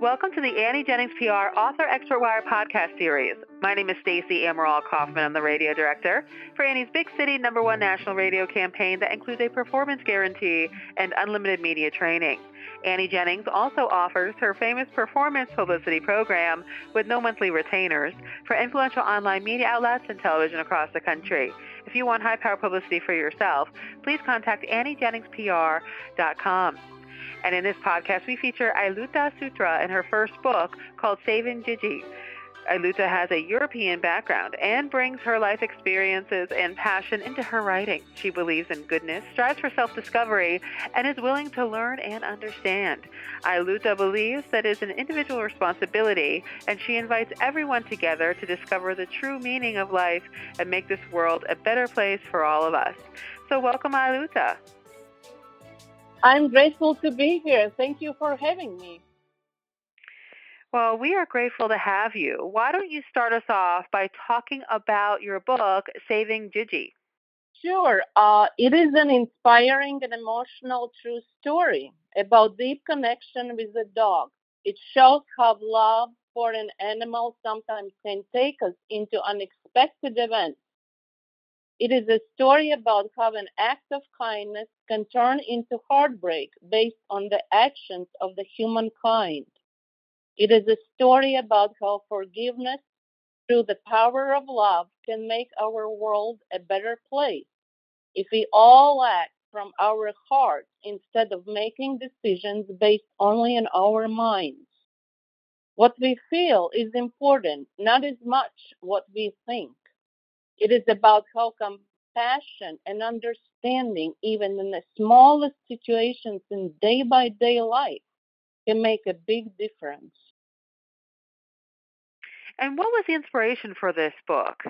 Welcome to the Annie Jennings PR Author Expert Wire podcast series. My name is Stacey Amaral Kaufman. I'm the radio director for Annie's Big City number one national radio campaign that includes a performance guarantee and unlimited media training. Annie Jennings also offers her famous performance publicity program with no monthly retainers for influential online media outlets and television across the country. If you want high power publicity for yourself, please contact AnnieJenningsPR.com. And in this podcast, we feature Iluta Sutra in her first book called Saving Gigy. Iluta has a European background and brings her life experiences and passion into her writing. She believes in goodness, strives for self discovery, and is willing to learn and understand. Iluta believes that it is an individual responsibility, and she invites everyone together to discover the true meaning of life and make this world a better place for all of us. So, welcome, Iluta. I'm grateful to be here. Thank you for having me. Well, we are grateful to have you. Why don't you start us off by talking about your book, Saving Gigy? Sure. Uh, it is an inspiring and emotional true story about deep connection with a dog. It shows how love for an animal sometimes can take us into unexpected events it is a story about how an act of kindness can turn into heartbreak based on the actions of the humankind. It is a story about how forgiveness through the power of love can make our world a better place if we all act from our hearts instead of making decisions based only on our minds. What we feel is important, not as much what we think. It is about how compassion and understanding, even in the smallest situations in day by day life, can make a big difference. And what was the inspiration for this book?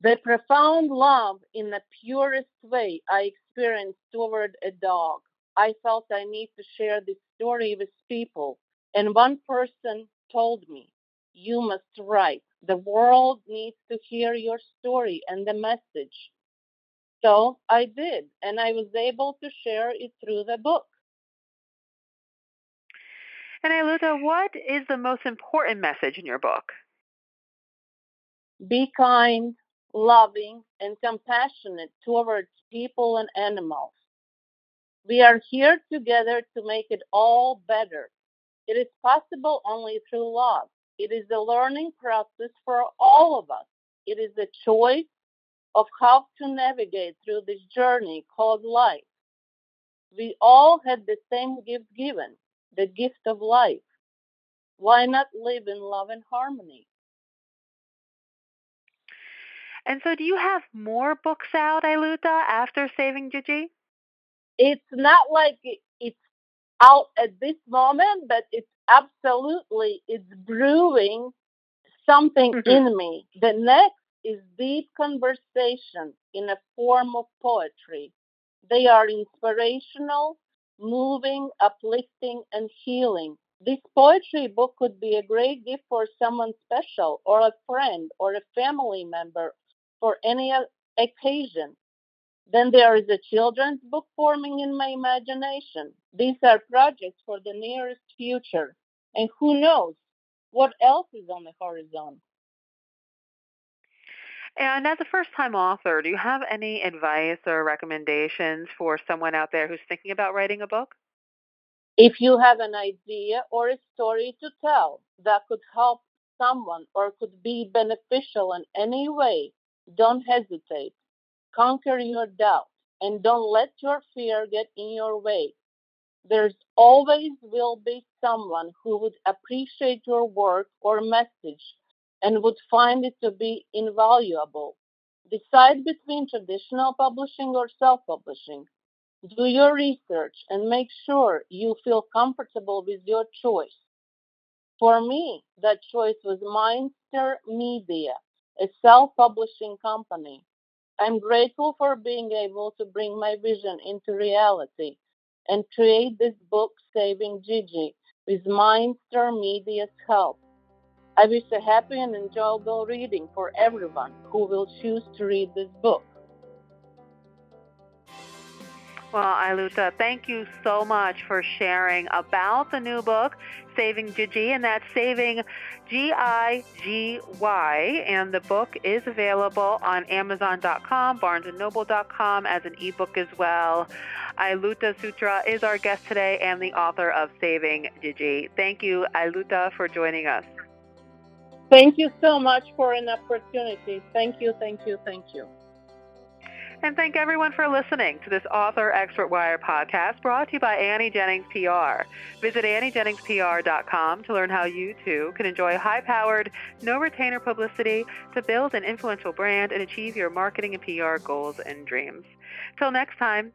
The profound love in the purest way I experienced toward a dog. I felt I need to share this story with people. And one person told me, You must write. The world needs to hear your story and the message. So I did, and I was able to share it through the book. And Iluta, what is the most important message in your book? Be kind, loving, and compassionate towards people and animals. We are here together to make it all better. It is possible only through love. It is a learning process for all of us. It is a choice of how to navigate through this journey called life. We all had the same gift given, the gift of life. Why not live in love and harmony? And so, do you have more books out, Iluta, after Saving Gigy? It's not like it's out at this moment, but it's absolutely it's brewing something mm-hmm. in me. The next is deep conversation in a form of poetry. They are inspirational, moving, uplifting, and healing. This poetry book could be a great gift for someone special, or a friend, or a family member, for any occasion. Then there is a children's book forming in my imagination. These are projects for the nearest future. And who knows what else is on the horizon? And as a first time author, do you have any advice or recommendations for someone out there who's thinking about writing a book? If you have an idea or a story to tell that could help someone or could be beneficial in any way, don't hesitate conquer your doubt and don't let your fear get in your way. There's always will be someone who would appreciate your work or message and would find it to be invaluable. Decide between traditional publishing or self publishing. Do your research and make sure you feel comfortable with your choice. For me, that choice was Mindstir Media, a self publishing company. I'm grateful for being able to bring my vision into reality and create this book, Saving Gigy, with Mindstir Media's help. I wish a happy and enjoyable reading for everyone who will choose to read this book. Well, Iluta, thank you so much for sharing about the new book, Saving Gigy, and that's Saving G I G Y. And the book is available on Amazon.com, BarnesandNoble.com as an ebook as well. Iluta Sutra is our guest today and the author of Saving Gigy. Thank you, Iluta, for joining us. Thank you so much for an opportunity. Thank you, thank you, thank you. And thank everyone for listening to this Author Expert Wire podcast brought to you by Annie Jennings PR. Visit AnnieJenningsPR.com to learn how you too can enjoy high powered, no retainer publicity to build an influential brand and achieve your marketing and PR goals and dreams. Till next time,